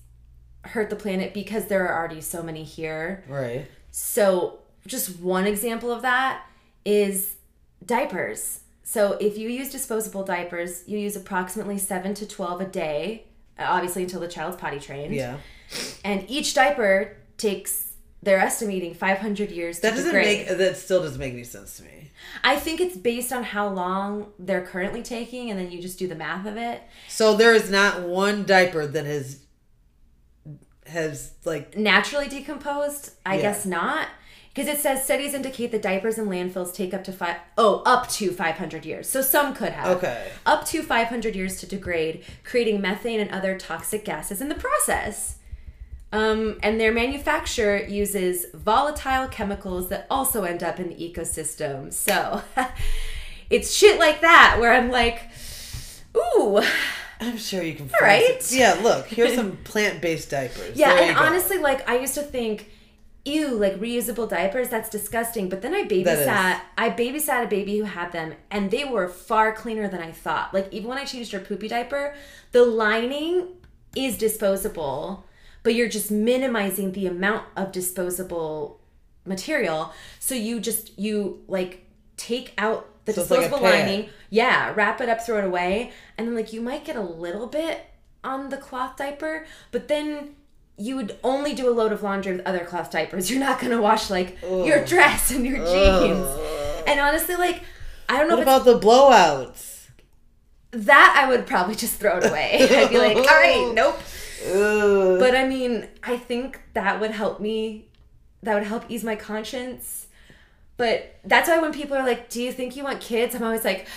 hurt the planet because there are already so many here. Right. So, just one example of that is diapers. So, if you use disposable diapers, you use approximately 7 to 12 a day, obviously until the child's potty trained. Yeah. And each diaper takes, they're estimating 500 years That to doesn't make that still doesn't make any sense to me. I think it's based on how long they're currently taking, and then you just do the math of it. So there is not one diaper that has has like Naturally decomposed? I Yeah. guess not. Because it says studies indicate that diapers in landfills take up to five oh up to 500 years. So some could have. okay. up to 500 years to degrade, creating methane and other toxic gases in the process. Um, and their manufacture uses volatile chemicals that also end up in the ecosystem. So it's shit like that where I'm like, ooh. I'm sure you can. Find right. some- yeah. Look, here's some plant-based diapers. Yeah, There and honestly, like I used to think, ew, like reusable diapers, that's disgusting. But then I babysat I babysat a baby who had them and they were far cleaner than I thought. Like even when I changed her poopy diaper, the lining is disposable, but you're just minimizing the amount of disposable material. So you just you like take out the So it's like disposable lining, yeah, wrap it up, throw it away, and then like you might get a little bit on the cloth diaper, but then you would only do a load of laundry with other cloth diapers. You're not gonna wash like your dress and your jeans. And honestly, like I don't know What if about the blowouts? that I would probably just throw it away. I'd be like, all right, nope. Ugh. But I mean, I think that would help me. That would help ease my conscience. But that's why when people are like, "Do you think you want kids?" I'm always like,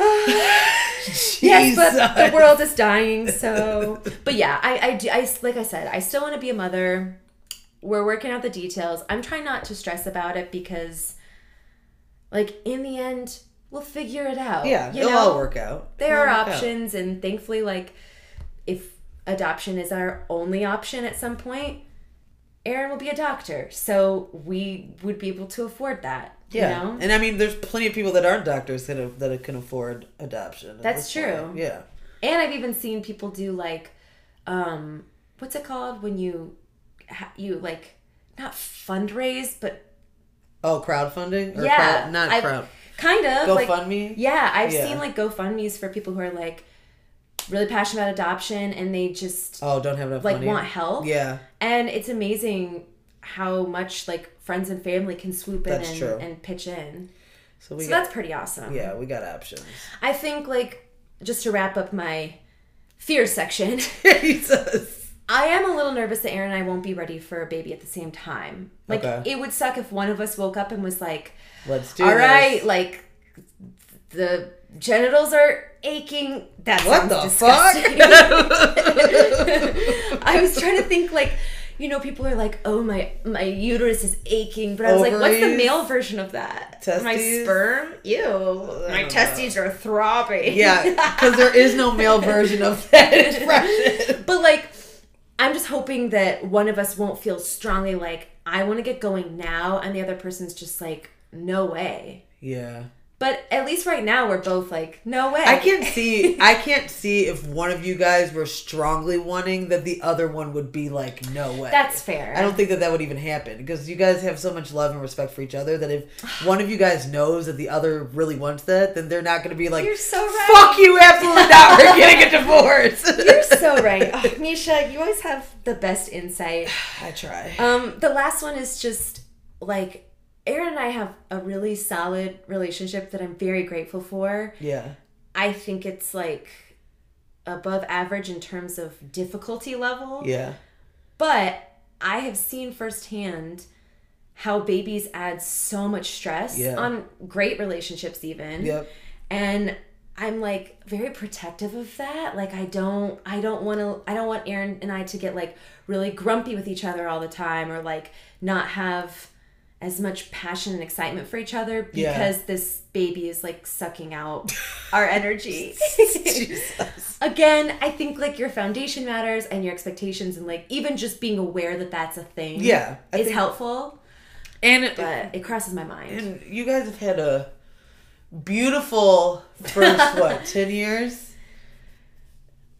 ah. "Yes, but the world is dying." So, but yeah, I, I, do, I, like I said, I still want to be a mother. We're working out the details. I'm trying not to stress about it because, like, in the end, we'll figure it out. Yeah, you it'll know? all work out. there It'll are work out. options and thankfully like if adoption is our only option at some point aaron will be a doctor so we would be able to afford that Yeah, you know and I mean, there's plenty of people that aren't doctors that have, that can afford adoption. That's true. point. Yeah. and i've even seen people do like um what's it called when you you like not fundraise but Oh, crowdfunding? Or yeah crowd, not I've- crowd. kind of like GoFundMe. yeah i've Yeah. seen like gofundme's for people who are like really passionate about adoption and they just oh, don't have enough like money. want help Yeah. And it's amazing how much like friends and family can swoop in and, and pitch in. So we So got. that's pretty awesome. yeah, we got options. I think like just to wrap up my fear section, Jesus. I am a little nervous that Aaron and I won't be ready for a baby at the same time. Like Okay. it would suck if one of us woke up and was like, Let's do "All this. right, like the genitals are aching." That What sounds the disgusting. I was trying to think like, you know, people are like, "Oh, my my uterus is aching," but I was like, "What's the male version of that? My sperm? Ew, my know. testes are throbbing." Yeah, because there is no male version of that expression. But like, I'm just hoping that one of us won't feel strongly like I want to get going now, and the other person's just like, "No way." Yeah. But at least right now, we're both like, "No way." I can't see. I can't see if one of you guys were strongly wanting that the other one would be like, no way. That's fair. I don't think that that would even happen because you guys have so much love and respect for each other that if one of you guys knows that the other really wants that, then they're not going to be like, You're so right. "Fuck you, absolutely not. We're getting a divorce." You're so right, oh, Misha. You always have the best insight. I try. Um, the last one is just like Aaron and I have a really solid relationship that I'm very grateful for. yeah. I think it's like above average in terms of difficulty level. Yeah. But I have seen firsthand how babies add so much stress Yeah. on great relationships even. Yep. And I'm like very protective of that. Like I don't I don't want to I don't want Aaron and I to get like really grumpy with each other all the time or like not have as much passion and excitement for each other Yeah. because this baby is like sucking out our energy. Again, I think like your foundation matters and your expectations and like even just being aware that that's a thing Yeah, I is think- helpful, And it, but it crosses my mind. and you guys have had a beautiful first what ten years.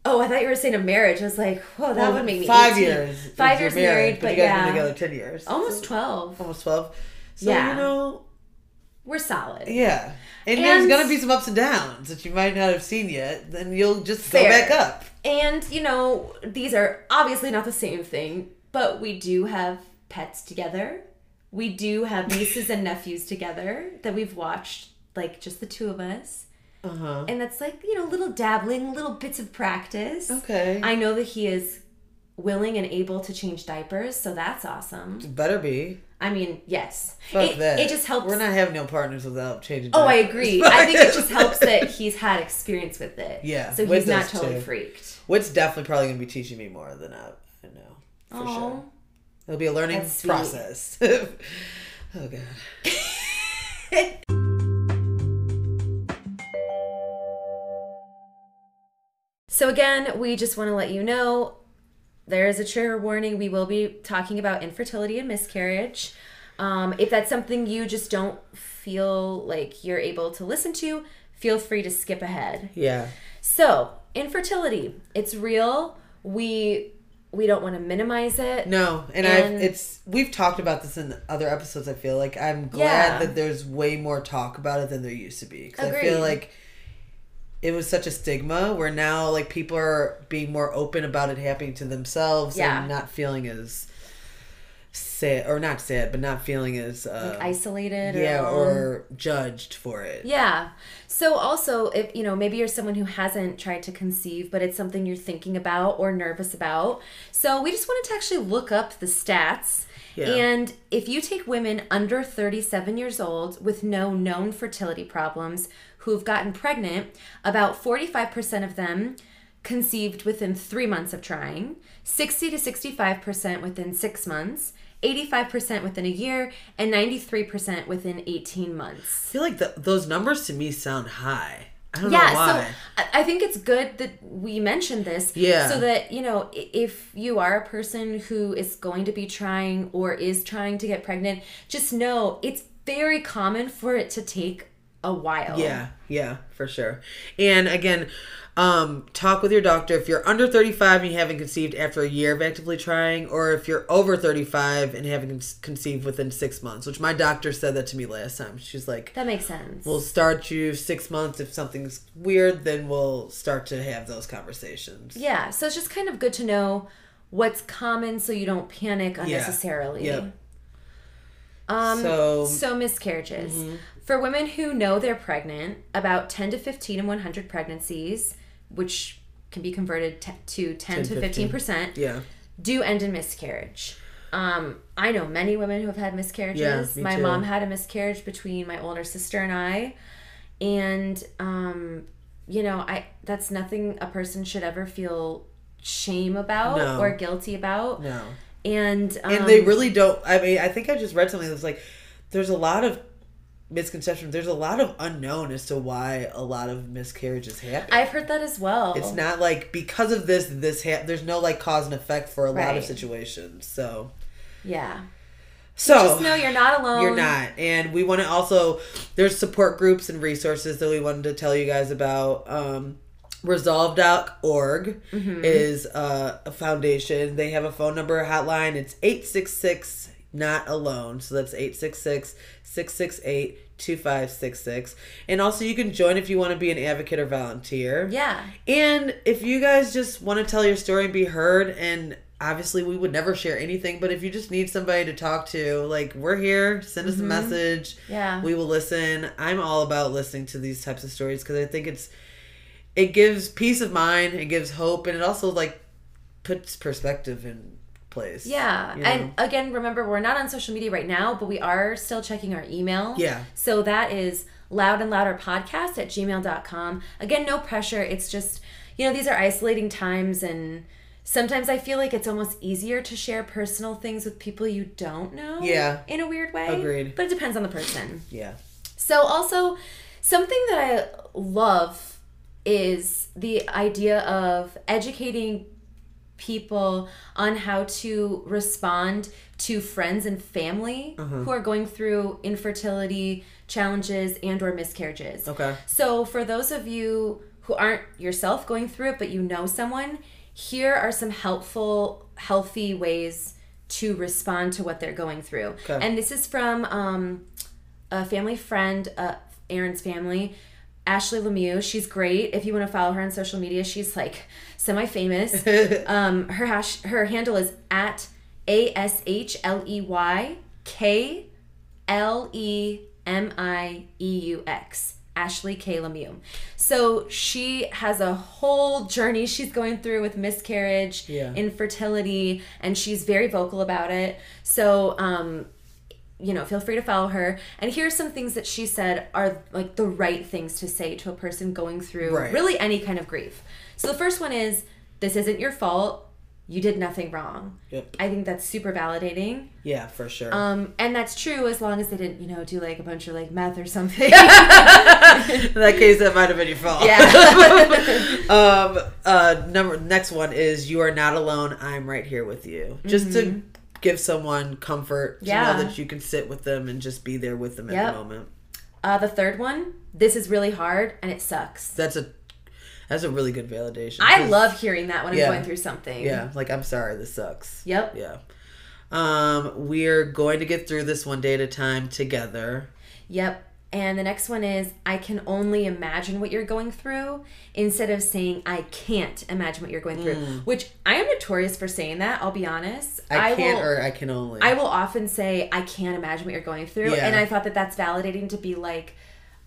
Oh, I thought you were saying a marriage. I was like, whoa, that Well, would make me five 18. years. Five years married, but you guys yeah, been together ten years. almost twelve. almost twelve. So Yeah. you know, We're solid. yeah. And, there's gonna be some ups and downs that you might not have seen yet. Then you'll just Fair. go back up. And you know, these are obviously not the same thing, but we do have pets together. We do have nieces and nephews together that we've watched, like just the two of us. Uh huh. And that's like, you know, little dabbling, little bits of practice. Okay. I know that he is willing and able to change diapers, so that's awesome. Better be. I mean, yes. Fuck it, that. it just helps. We're not having no partners without changing. oh, I agree. I think it just helps that he's had experience with it. Yeah, So he's not totally too. freaked. Whit's definitely probably gonna be teaching me more than I, I know for Aw. sure. It'll be a learning process. oh god. So again, we just want to let you know there is a trigger warning. We will be talking about infertility and miscarriage. Um, if that's something you just don't feel like you're able to listen to, feel free to skip ahead. Yeah. So, infertility, it's real. We we don't want to minimize it. No, and, And- I've it's we've talked about this in other episodes. I feel like I'm glad Yeah. that there's way more talk about it than there used to be because I feel like it was such a stigma where now like people are being more open about it happening to themselves Yeah. and not feeling as sad or not sad but not feeling as uh, Isolated yeah or, or judged for it. Yeah. So also if you know, maybe you're someone who hasn't tried to conceive, but it's something you're thinking about or nervous about. So we just wanted to actually look up the stats. Yeah. And if you take women under 37 years old with no known fertility problems who've gotten pregnant, about 45% of them conceived within 3 months of trying, 60 to 65% within 6 months, 85% within a year, and 93% within 18 months. I feel like the, those numbers to me sound high. I don't yeah know why. so I- i think it's good that we mentioned this Yeah. so that you know if you are a person who is going to be trying or is trying to get pregnant just know it's very common for it to take a while Yeah, yeah, for sure. And again, um, talk with your doctor if you're under 35 and you haven't conceived after a year of actively trying, or if you're over 35 and haven't conceived within six months. Which my doctor said that to me last time. She's like, that makes sense "We'll start you six months. If something's weird, then we'll start to have those conversations." yeah so it's just kind of good to know what's common so you don't panic unnecessarily Yep. Um, So- so, miscarriages. For women who know they're pregnant, about 10 to 15 in 100 pregnancies, which can be converted te- to 10, to 15%, Yeah. do end in miscarriage. Um, I know many women who have had miscarriages. Yeah, my too. mom had a miscarriage between my older sister and I. And um, you know, I that's nothing a person should ever feel shame about No. or guilty about. No. And um, and they really don't i mean i think i just read something that's like there's a lot of misconceptions there's a lot of unknown as to why a lot of miscarriages happen I've heard that as well. it's not like because of this this ha- there's no like cause and effect for a lot of situations so Yeah. so Just know you're not alone. you're not and we want to also there's support groups and resources that we wanted to tell you guys about um resolve.org Mm-hmm. is uh, a foundation they have a phone number hotline it's 866 not alone so that's 866 668 2566 and also you can join if you want to be an advocate or volunteer Yeah. and if you guys just want to tell your story and be heard, and obviously we would never share anything, but if you just need somebody to talk to, like we're here, send us a mm-hmm. message. Yeah. We will listen. I'm all about listening to these types of stories because I think it's it gives peace of mind, it gives hope, and it also like puts perspective in place. Yeah. you know? And again, remember, we're not on social media right now, but we are still checking our email. Yeah. So that is loud and louder podcast at gmail.com. Again, no pressure. It's just, you know, these are isolating times and sometimes I feel like it's almost easier to share personal things with people you don't know. Yeah. In a weird way. Agreed. But it depends on the person. yeah. So also something that I love is the idea of educating people on how to respond to friends and family who are going through infertility challenges and or miscarriages. Okay. So for those of you who aren't yourself going through it but you know someone, here are some helpful healthy ways to respond to what they're going through. Okay. And this is from um, a family friend, uh, Aaron's family, Ashley Lemieux. She's great. If you want to follow her on social media, she's like semi famous. um, her hash, her handle is at a s h l e y k L E M I E U X. Ashley K. Lemieux. So she has a whole journey she's going through with miscarriage, Yeah. infertility, and she's very vocal about it. So, um, you know, feel free to follow her. And here's some things that she said are like the right things to say to a person going through Right. really any kind of grief. So the first one is this isn't your fault. You did nothing wrong. Yep. I think that's super validating. Yeah, for sure. Um, and that's true as long as they didn't, you know, do like a bunch of like meth or something. In that case, that might have been your fault. yeah. um uh number next one is you are not alone i'm right here with you just to give someone comfort to. Yeah. know that you can sit with them and just be there with them at the moment uh, the third one, this is really hard and it sucks. that's a that's a really good validation I love hearing that when Yeah. I'm going through something. yeah like i'm sorry this sucks Yep. yeah um we're going to get through this one day at a time together Yep. And the next one is I can only imagine what you're going through instead of saying I can't imagine what you're going through, which I am notorious for saying that, I'll be honest. Mm. i, can't will, or i can only I will often say I can't imagine what you're going through, Yeah. and I thought that that's validating to be like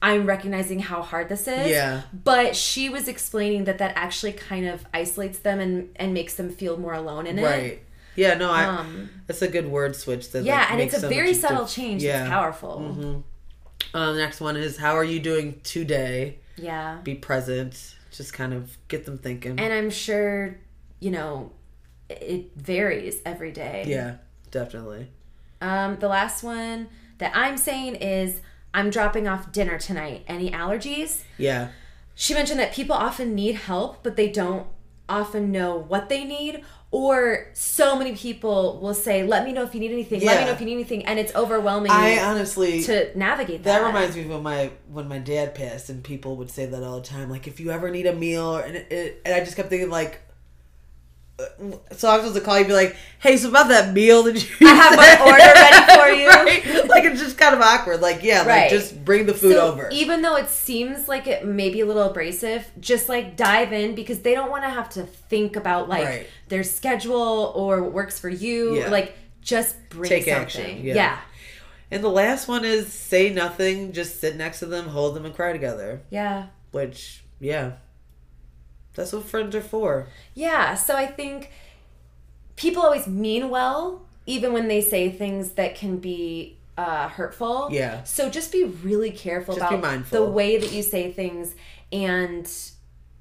I'm recognizing how hard this is. Yeah. But she was explaining that that actually kind of isolates them and and makes them feel more alone in it. right yeah no i Um, that's a good word switch that yeah, like, and makes it's a very subtle dif- change. yeah powerful. Mhm. Uh, the next one is how are you doing today? Yeah. Be present. Just kind of get them thinking. And I'm sure, you know, it varies every day. yeah, definitely. Um, the last one that I'm saying is I'm dropping off dinner tonight. Any allergies? Yeah, She mentioned that people often need help, but they don't often know what they need. Or so many people will say, "Let me know if you need anything. Let me know if you need anything," and it's overwhelming I honestly to navigate that. that reminds me of when my when my dad passed, and people would say that all the time. Like, if you ever need a meal, and it, it, and I just kept thinking like. So I was supposed to call you, be like, "Hey, so about that meal that you I have my order ready for you. right? Like it's just kind of awkward. Like, yeah, like just bring the food so over. even though it seems like it may be a little abrasive, just like dive in because they don't want to have to think about like Right. their schedule or what works for you. Yeah. Like just bring Take something. action, yeah. yeah. and the last one is say nothing, just sit next to them, hold them, and cry together. Yeah. Which, yeah, that's what friends are for. Yeah. So I think people always mean well, even when they say things that can be uh, hurtful. Yeah. So just be really careful just about the way that you say things. And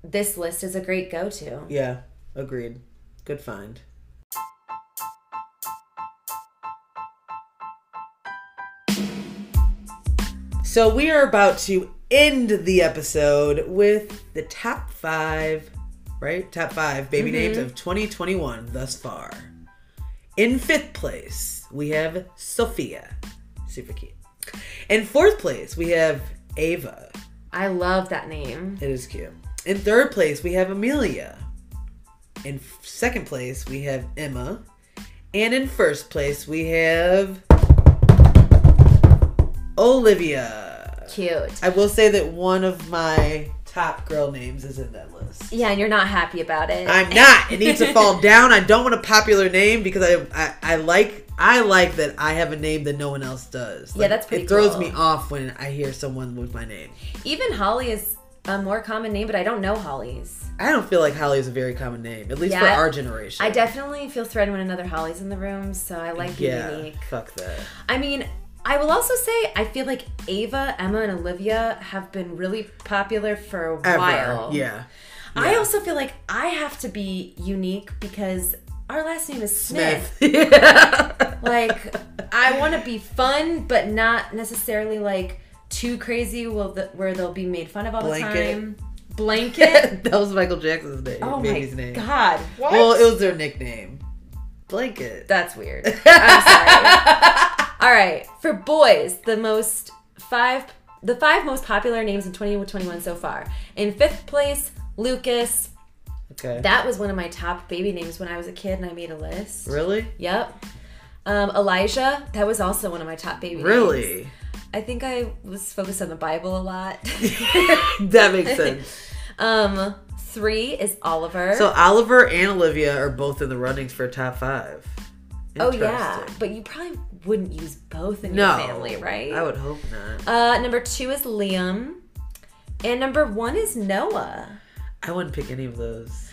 this list is a great go to. Yeah. Agreed. Good find. So we are about to end the episode with the top five, right? Top five baby mm-hmm. names of 2021 thus far. In fifth place, we have Sophia. Super cute. In fourth place, we have Ava. I love that name. It is cute. In third place, we have Amelia. In second place, we have Emma. And in first place, we have Olivia. Cute. I will say that one of my top girl names is in that list. Yeah, and you're not happy about it. I'm not. It needs to fall down. I don't want a popular name because I, I I like I like that I have a name that no one else does. Yeah, that's pretty It throws cool. me off when I hear someone with my name. Even Holly is a more common name, but I don't know Holly's. I don't feel like Holly is a very common name, at least for our generation. I definitely feel threatened when another Holly's in the room, so I like being yeah, unique. fuck that. I mean, I will also say I feel like Ava, Emma, and Olivia have been really popular for a Ever. while. Yeah. I also feel like I have to be unique because our last name is Smith. Smith. yeah. Like, I want to be fun, but not necessarily like too crazy will the, where they'll be made fun of all Blanket. the time. Blanket. that was Michael Jackson's name. oh baby's my name. god. What? Well, it was their nickname. Blanket. That's weird. I'm sorry. All right, for boys, the most five, the five most popular names in 2021 so far. In fifth place, Lucas. okay. That was one of my top baby names when I was a kid, and I made a list. really? Yep. Um, Elijah. That was also one of my top baby names. Really? I think I was focused on the Bible a lot. that makes sense. um, three is Oliver. So Oliver and Olivia are both in the runnings for top five. oh yeah, but you probably wouldn't use both in No. your family, right? I would hope not. Uh, number two is Liam, and number one is Noah. I wouldn't pick any of those.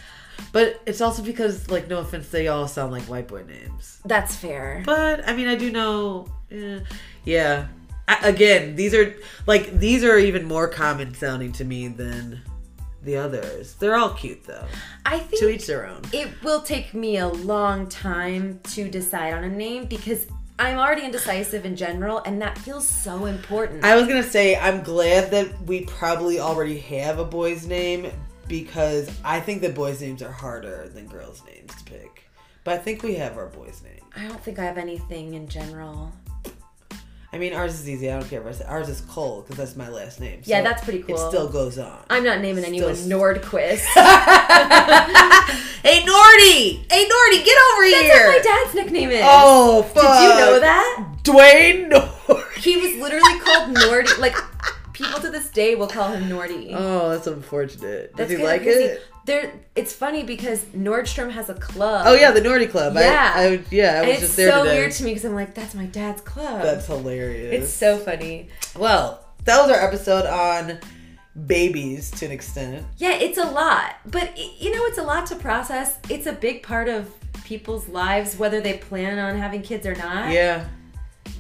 But it's also because, like, no offense, they all sound like white boy names. That's fair. But I mean, I do know. eh, yeah. I, again, these are like these are even more common sounding to me than the others. They're all cute though. I think To each their own. it will take me a long time to decide on a name because I'm already indecisive in general, and that feels so important. I was gonna say I'm glad that we probably already have a boy's name because I think that boys' names are harder than girls' names to pick. But I think we have our boys' name. I don't think I have anything in general. I mean, ours is easy. I don't care if ours is Cole because that's my last name. So Yeah, that's pretty cool. It still goes on. I'm not naming anyone Still- Nordquist. hey, Nordy! Hey, Nordy, get over That's here! That's what my dad's nickname is. Oh, fuck! Did you know that? Dwayne Nordy. He was literally called Nordy. Like people to this day will call him Nordy. Oh, that's unfortunate. Does That's he like it? There, it's funny because Nordstrom has a club. Oh yeah, the Nordy Club. Yeah. I, I, yeah, I and was it's just there It's so today. weird to me because I'm like, that's my dad's club. That's hilarious. it's so funny. well. That was our episode on babies to an extent. Yeah, it's a lot, but you know, it's a lot to process. It's a big part of people's lives, whether they plan on having kids or not. Yeah,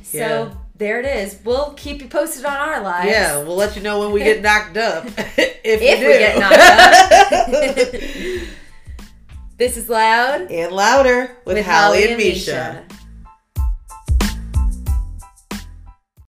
So yeah. There it is. We'll keep you posted on our lives. yeah. We'll let you know when we get knocked up. if If we, we get knocked up. This is loud and louder with, Hallie and Misha.